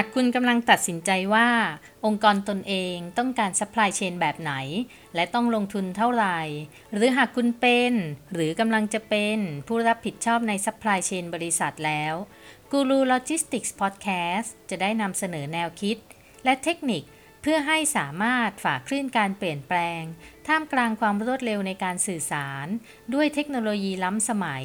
ากคุณกำลังตัดสินใจว่า องค์กรตนเองต้องการซัพพลายเชนแบบไหน และต้องลงทุนเท่าไหร่ หรือหากคุณเป็น หรือกำลังจะเป็นผู้รับผิดชอบในซัพพลายเชนบริษัทแล้ว Guru Logistics Podcast จะได้นำเสนอแนวคิด และเทคนิคเพื่อให้สามารถฝ่าคลื่นการเปลี่ยนแปลง ท่ามกลางความรวดเร็วในการสื่อสาร ด้วยเทคโนโลยีล้ำสมัย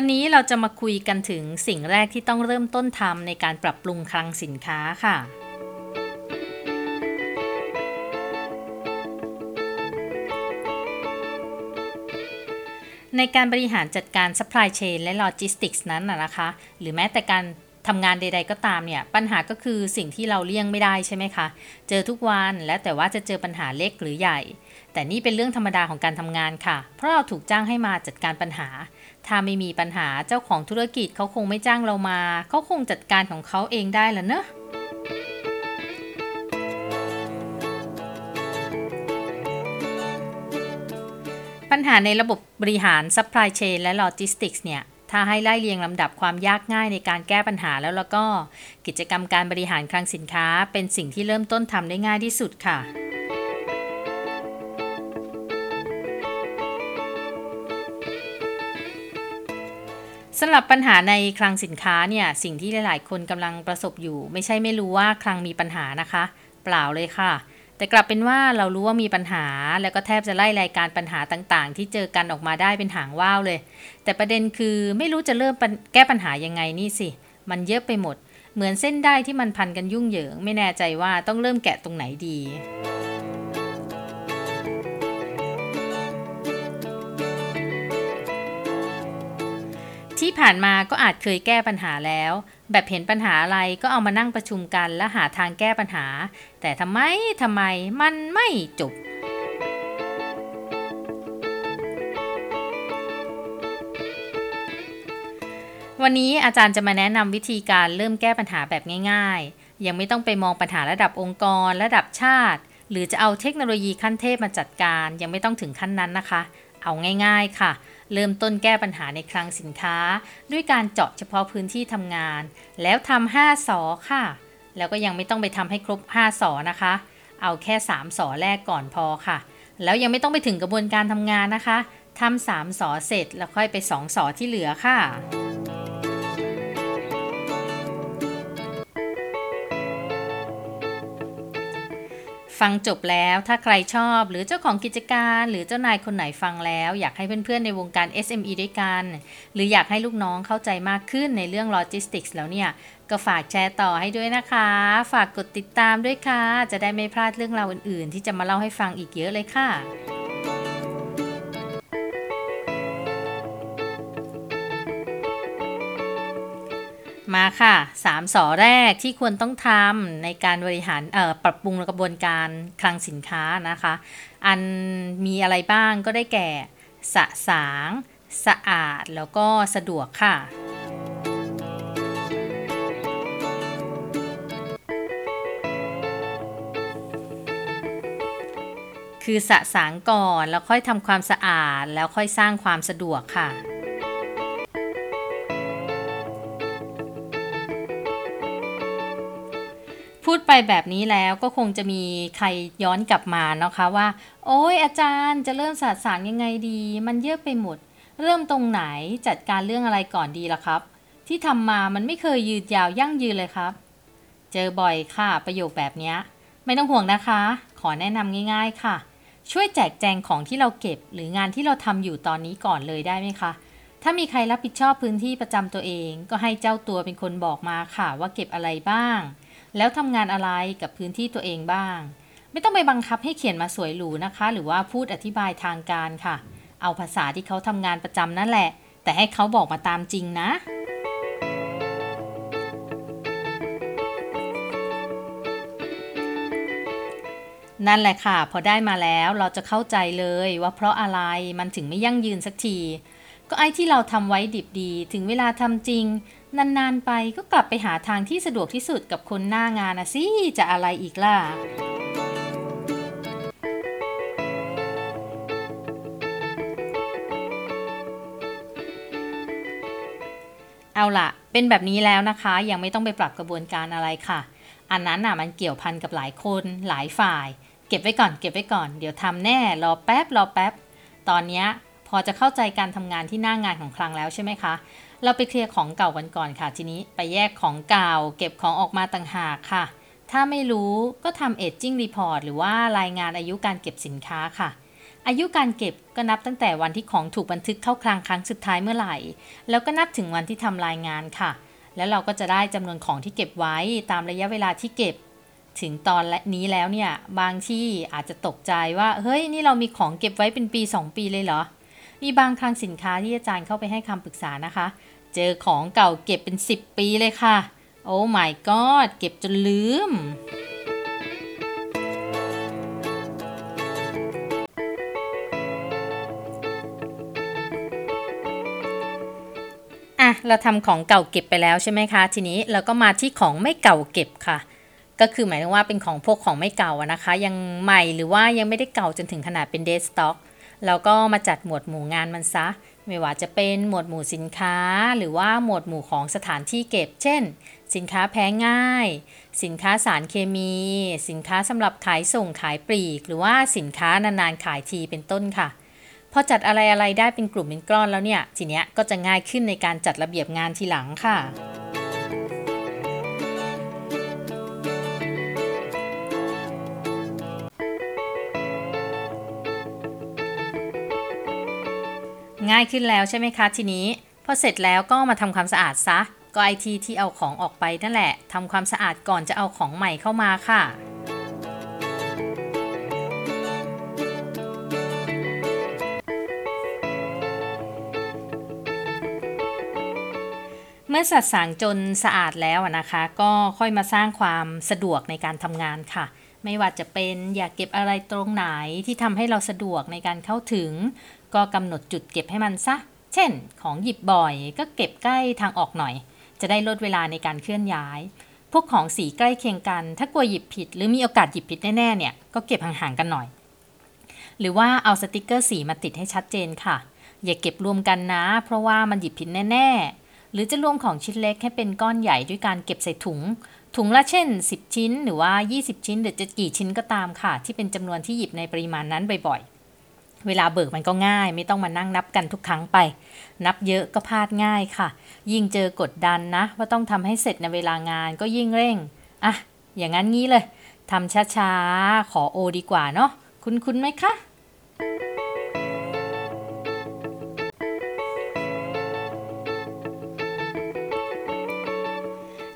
วันนี้เราจะมาคุยกันถึงสิ่งแรกที่ต้องเริ่มต้นทำในการปรับปรุงคลังสินค้าค่ะ ในการบริหารจัดการ supply chain และ logistics นั้นนะคะ หรือแม้แต่การทำงานใด ๆ ก็ตามเนี่ย ปัญหาก็คือสิ่งที่เราเลี่ยงไม่ได้ใช่ไหมคะ เจอทุกวันแล้วแต่ว่าจะเจอปัญหาเล็กหรือใหญ่ แต่นี่เป็นเรื่องธรรมดาของการทำงานค่ะ เพราะเราถูกจ้างให้มาจัดการปัญหา ถ้าไม่มีปัญหาเจ้าของธุรกิจเขาคงไม่จ้างเรามา เขาคงจัดการของเขาเองได้ล้วเนอะปัญหาในระบบบริหาร supply chain และ logistics เนี่ย ถ้าให้ไล่เรียงลำดับความยากง่ายในการแก้ปัญหาแล้วแล้วก็ กิจกรรมการบริหารคลังสินค้า เป็นสิ่งที่เริ่มต้นทำได้ง่ายที่สุดค่ะ สำหรับปัญหาในคลังสินค้าเนี่ยสิ่งที่หลาย ๆ คนกำลังประสบอยู่ ไม่ใช่ไม่รู้ว่าคลังมีปัญหานะคะ เปล่าเลยค่ะ แต่กลับเป็นว่าเรารู้ว่ามีปัญหา แล้วก็แทบจะไล่รายการปัญหาต่าง ๆ ที่เจอกันออกมาได้เป็นหางว่าวเลย แต่ประเด็นคือไม่รู้จะเริ่มแก้ปัญหายังไงนี่สิ มันเยอะไปหมด เหมือนเส้นได้ที่มันพันกันยุ่งเหยิง ไม่แน่ใจว่าต้องเริ่มแกะตรงไหนดี ที่ผ่านมาก็อาจเคยแก้ปัญหาแล้ว แบบเห็นปัญหาอะไรก็เอามานั่งประชุมกันและหาทางแก้ปัญหา แต่ทำไมทำไมมันไม่จบวันนี้อาจารย์จะมาแนะนำวิธีการเริ่มแก้ปัญหาแบบง่าย ๆ ยังไม่ต้องไปมองปัญหาระดับองค์กร ระดับชาติ หรือจะเอาเทคโนโลยีขั้นเทพมาจัดการ ยังไม่ต้องถึงขั้นนั้นนะคะ เอาง่าย ๆ ค่ะ เริ่มต้นแก้ปัญหาในคลังสินค้า ด้วยการเจาะเฉพาะพื้นที่ทำงาน แล้วทำ5สอค่ะ แล้วก็ยังไม่ต้องไปทำให้ครบ5สอนะคะ เอาแค่3สอแรกก่อนพอค่ะ แล้วยังไม่ต้องไปถึงกระบวนการทำงานนะคะทำ3สอเสร็จแล้วค่อยไป2สอที่เหลือค่ะ ฟังจบแล้วถ้าใครชอบหรือเจ้าของกิจการ หรือเจ้านายคนไหนฟังแล้ว อยากให้เพื่อนๆในวงการ SME ด้วยกัน หรืออยากให้ลูกน้องเข้าใจมากขึ้นในเรื่องโลจิสติกส์แล้วเนี่ย ก็ฝากแชร์ต่อให้ด้วยนะคะ ฝากกดติดตามด้วยค่ะ จะได้ไม่พลาดเรื่องราวอื่นๆ ที่จะมาเล่าให้ฟังอีกเยอะเลยค่ะ มาค่ะ3สอแรกที่ควรต้องทำในการบริหารปรับปรุงกระบวนการคลังสินค้านะคะ อันมีอะไรบ้างก็ได้แก่ สะสาง สะอาด แล้วก็สะดวกค่ะคือสะสางก่อนแล้วค่อยทำความสะอาดแล้วค่อยสร้างความสะดวกค่ะ พูดไปแบบนี้แล้วก็คงจะมีใครย้อนกลับมานะคะว่า โอ้ยอาจารย์จะเริ่มสะสางยังไงดี มันเยอะไปหมด เริ่มตรงไหนจัดการเรื่องอะไรก่อนดีล่ะครับ ที่ทำมามันไม่เคยยืดยาวยั่งยืนเลยครับ เจอบ่อยค่ะประโยคแบบนี้ไม่ต้องห่วงนะคะ ขอแนะนำง่าย ๆค่ะ ช่วยแจกแจงของที่เราเก็บ หรืองานที่เราทำอยู่ตอนนี้ก่อนเลยได้ไหมคะถ้ามีใครรับผิดชอบพื้นที่ประจำตัวเอง ก็ให้เจ้าตัวเป็นคนบอกมาค่ะว่าเก็บอะไรบ้าง แล้วทำงานอะไรกับพื้นที่ตัวเองบ้าง ไม่ต้องไปบังคับให้เขียนมาสวยหรูนะคะ หรือว่าพูดอธิบายทางการค่ะ เอาภาษาที่เขาทำงานประจำนั่นแหละ แต่ให้เขาบอกมาตามจริงนะนั่นแหละค่ะ พอได้มาแล้วเราจะเข้าใจเลยว่าเพราะอะไรมันถึงไม่ยั่งยืนสักที ก็ไอ้ที่เราทำไว้ดิบดี ถึงเวลาทำจริง นานๆไปก็กลับไปหาทางที่สะดวกที่สุดกับคนหน้างานนะสิ จะอะไรอีกล่ะเอาล่ะเป็นแบบนี้แล้วนะคะ ยังไม่ต้องไปปรับกระบวนการอะไรค่ะ อันนั้นน่ะมันเกี่ยวพันกับหลายคนหลายฝ่าย เก็บไว้ก่อน เก็บไว้ก่อน เดี๋ยวทำแน่ รอแป๊บ รอแป๊บ ตอนเนี้ย พอจะเข้าใจการทำงานที่หน้างานของคลังแล้วใช่ไหมคะ เราไปเคลียร์ของเก่ากันก่อนค่ะ ทีนี้ไปแยกของเก่า เก็บของออกมาต่างหากค่ะ ถ้าไม่รู้ก็ทำเอจจิ้งรีพอร์ตหรือว่ารายงานอายุการเก็บสินค้าค่ะอายุการเก็บก็นับตั้งแต่วันที่ของถูกบันทึกเข้าคลังครั้งสุดท้ายเมื่อไหร่ แล้วก็นับถึงวันที่ทำรายงานค่ะ แล้วเราก็จะได้จำนวนของที่เก็บไว้ตามระยะเวลาที่เก็บ ถึงตอนนี้แล้วเนี่ย บางที่อาจจะตกใจว่า เฮ้ย นี่เรามีของเก็บไว้เป็นปี 2 ปีเลยเหรอ มีบางคลังสินค้าที่อาจารย์เข้าไปให้คำปรึกษานะคะ เจอของเก่าเก็บเป็น 10 ปีเลยค่ะ โอ้ my god เก็บจนลืม อะ เราทำของเก่าเก็บไปแล้วใช่ไหมคะ ทีนี้เราก็มาที่ของไม่เก่าเก็บค่ะก็คือหมายถึงว่าเป็นของพวกของไม่เก่านะคะ ยังใหม่หรือว่ายังไม่ได้เก่าจนถึงขนาดเป็นเดสต็อก เราก็มาจัดหมวดหมู่งานมันซะ ไม่ว่าจะเป็นหมวดหมู่สินค้า หรือว่าหมวดหมู่ของสถานที่เก็บ เช่น สินค้าแพ้ง่าย สินค้าสารเคมี สินค้าสำหรับขายส่งขายปลีก หรือว่าสินค้านานๆขายทีเป็นต้นค่ะพอจัดอะไรอะไรๆได้เป็นกลุ่มเป็นก้อนแล้วเนี่ย ทีเนี้ยก็จะง่ายขึ้นในการจัดระเบียบงานทีหลังค่ะ ง่ายขึ้นแล้วใช่ไหมคะทีนี้ พอเสร็จแล้วก็มาทำความสะอาดซะ ก็ไอทีที่เอาของออกไปนั่นแหละทำความสะอาดก่อนจะเอาของใหม่เข้ามาค่ะเมื่อสัดสางจนสะอาดแล้วนะคะ ก็ค่อยมาสร้างความสะดวกในการทำงานค่ะ ไม่ว่าจะเป็นอยากเก็บอะไรตรงไหนที่ทำให้เราสะดวกในการเข้าถึง ก็กำหนดจุดเก็บให้มันซะ เช่น ของหยิบบ่อยก็เก็บใกล้ทางออกหน่อย จะได้ลดเวลาในการเคลื่อนย้าย พวกของสีใกล้เคียงกัน ถ้ากลัวหยิบผิด หรือมีโอกาสหยิบผิดแน่ๆเนี่ย ก็เก็บห่างๆกันหน่อย หรือว่าเอาสติกเกอร์สีมาติดให้ชัดเจนค่ะ อย่าเก็บรวมกันนะ เพราะว่ามันหยิบผิดแน่ๆ หรือจะรวมของชิ้นเล็กให้เป็นก้อนใหญ่ด้วยการเก็บใส่ถุงถุงละเช่น 10 ชิ้น หรือว่า 20 ชิ้น หรือจะกี่ชิ้นก็ตามค่ะ ที่เป็นจำนวนที่หยิบในปริมาณนั้นบ่อยๆ เวลาเบิกมันก็ง่าย ไม่ต้องมานั่งนับกันทุกครั้งไป นับเยอะก็พลาดง่ายค่ะ ยิ่งเจอกดดันนะ ว่าต้องทำให้เสร็จในเวลางานก็ยิ่งเร่ง อะ อย่างนั้นงี้เลยทำช้าๆ ขอโอดีกว่าเนาะคุณคุณไหมคะ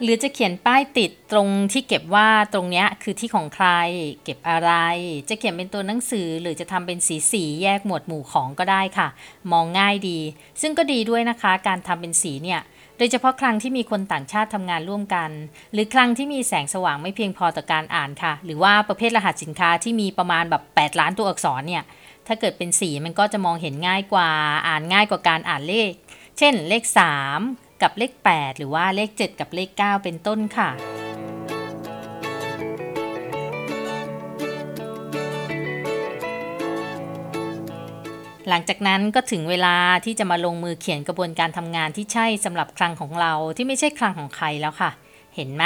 หรือจะเขียนป้ายติดตรงที่เก็บว่าตรงนี้คือที่ของใคร เก็บอะไร จะเขียนเป็นตัวหนังสือ หรือจะทำเป็นสีสีแยกหมวดหมู่ของก็ได้ค่ะ มองง่ายดี ซึ่งก็ดีด้วยนะคะ การทำเป็นสีเนี่ยโดยเฉพาะครั้งที่มีคนต่างชาติทำงานร่วมกัน หรือครั้งที่มีแสงสว่างไม่เพียงพอต่อการอ่านค่ะ หรือว่าประเภทรหัสสินค้าที่มีประมาณแบบ8 ล้านตัวอักษรเนี่ยถ้าเกิดเป็นสีมันก็จะมองเห็นง่ายกว่าอ่านง่ายกว่าการอ่านเลข เช่นเลข 3 กับเลข 8 หรือว่าเลข 7 กับเลข 9 เป็นต้นค่ะหลังจากนั้นก็ถึงเวลาที่จะมาลงมือเขียนกระบวนการทำงานที่ใช่สำหรับคลังของเราที่ไม่ใช่คลังของใครแล้วค่ะ เห็นไหม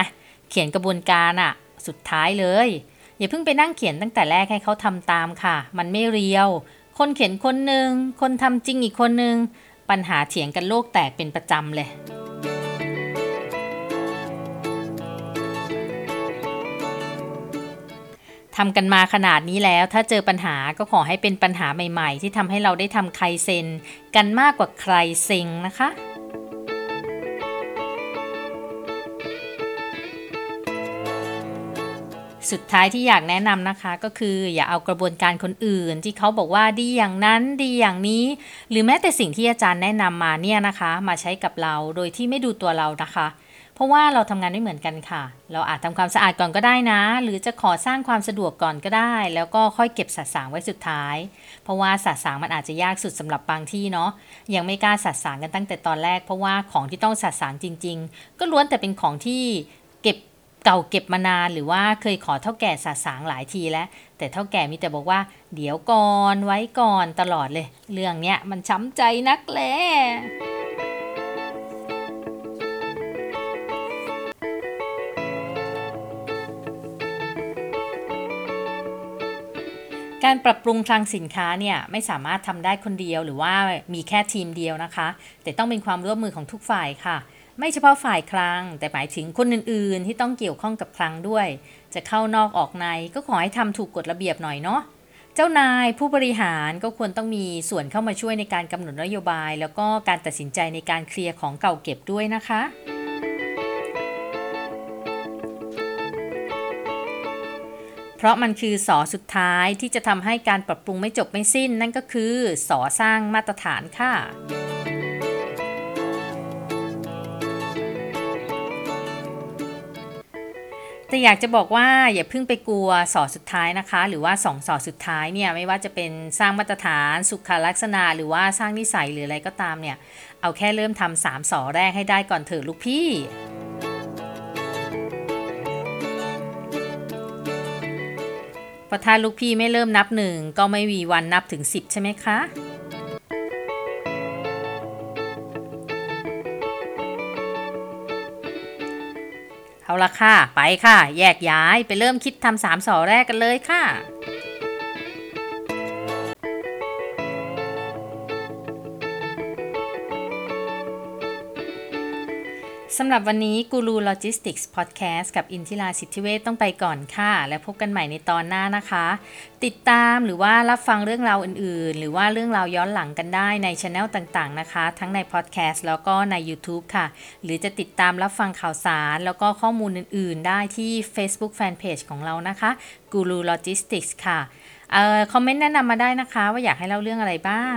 เขียนกระบวนการอะสุดท้ายเลย อย่าเพิ่งไปนั่งเขียนตั้งแต่แรกให้เขาทำตามค่ะ มันไม่เรียว คนเขียนคนหนึ่งคนทำจริงอีกคนหนึ่ง ปัญหาเถียงกันโลกแตกเป็นประจำเลยทำกันมาขนาดนี้แล้ว ถ้าเจอปัญหาก็ขอให้เป็นปัญหาใหม่ ๆ ที่ทำให้เราได้ทำใครเซนกันมากกว่าใครเซ็งนะคะ สุดท้ายที่อยากแนะนำนะคะ ก็คืออย่าเอากระบวนการคนอื่น ที่เขาบอกว่าดีอย่างนั้นดีอย่างนี้ หรือแม้แต่สิ่งที่อาจารย์แนะนำมาเนี่ยนะคะ มาใช้กับเราโดยที่ไม่ดูตัวเรานะคะ เพราะว่าเราทำงานไม่เหมือนกันค่ะ เราอาจทำความสะอาดก่อนก็ได้นะ หรือจะขอสร้างความสะดวกก่อนก็ได้ แล้วก็ค่อยเก็บสัดสางไว้สุดท้าย เพราะว่าสัดสางมันอาจจะยากสุดสำหรับบางที่เนาะยังไม่กล้าสัดสางกันตั้งแต่ตอนแรก เพราะว่าของที่ต้องสัดสางจริง ๆ ก็ล้วนแต่เป็นของที่ เก่าเก็บมานานหรือว่าเคยขอเท่าแก่สัดสางหลายทีแล้ว แต่เท่าแก่มีแต่บอกว่า เดี๋ยวก่อนไว้ก่อนตลอดเลย เรื่องเนี้ยมันช้ำใจนักแล การปรับปรุงคลังสินค้าเนี่ยไม่สามารถทำได้คนเดียว หรือว่ามีแค่ทีมเดียวนะคะ แต่ต้องเป็นความร่วมมือของทุกฝ่ายค่ะ ไม่เฉพาะฝ่ายคลัง แต่หมายถึงคนอื่นๆ ที่ต้องเกี่ยวข้องกับคลังด้วย จะเข้านอกออกในก็ขอให้ทำถูกกฎระเบียบหน่อยเนาะเจ้านายผู้บริหารก็ควรต้องมีส่วนเข้ามาช่วยในการกำหนดนโยบาย แล้วก็การตัดสินใจในการเคลียร์ของเก่าเก็บด้วยนะคะ ราะมันคือสอสุดท้ายที่จะทำให้การปรับปรุงไม่จบไม่สิ้น นั่นก็คือสอสร้างมาตรฐานค่ะแต่อยากจะบอกว่าอย่าเพิ่งไปกลัวสอสุดท้ายนะคะ หรือว่าสองสอสุดท้ายเนี่ยไม่ว่าจะเป็นสร้างมาตรฐานสุขลักษณะ หรือว่าสร้างนิสัยหรืออะไรก็ตามเนี่ย เอาแค่เริ่มทำสามสอแรกให้ได้ก่อนเถอะลูกพี่ เพราะถ้าลูกพี่ไม่เริ่มนับหนึ่งก็ไม่มีวันนับถึง 10 ใช่ไหมคะ เอาละค่ะ ไปค่ะ แยกย้ายไปเริ่มคิดทำสามสอแรกกันเลยค่ะ สำหรับวันนี้กูรูโลจิสติกส์พอดแคสต์กับอินทิราสิทธิเวทต้องไปก่อนค่ะ และพบกันใหม่ในตอนหน้านะคะ ติดตามหรือว่ารับฟังเรื่องราวอื่นๆ หรือว่าเรื่องราวย้อนหลังกันได้ในช anel ต่างๆนะคะ ทั้งในพอดแคสต์แล้วก็ใน YouTube ค่ะ หรือจะติดตามรับฟังข่าวสาร แล้วก็ข้อมูลอื่นๆ ได้ที่ Facebook Fanpage ของเรานะคะ Guru Logistics ค่ะเอ่อคอมเมนต์แนะนำมาได้นะคะ ว่าอยากให้เล่าเรื่องอะไรบ้าง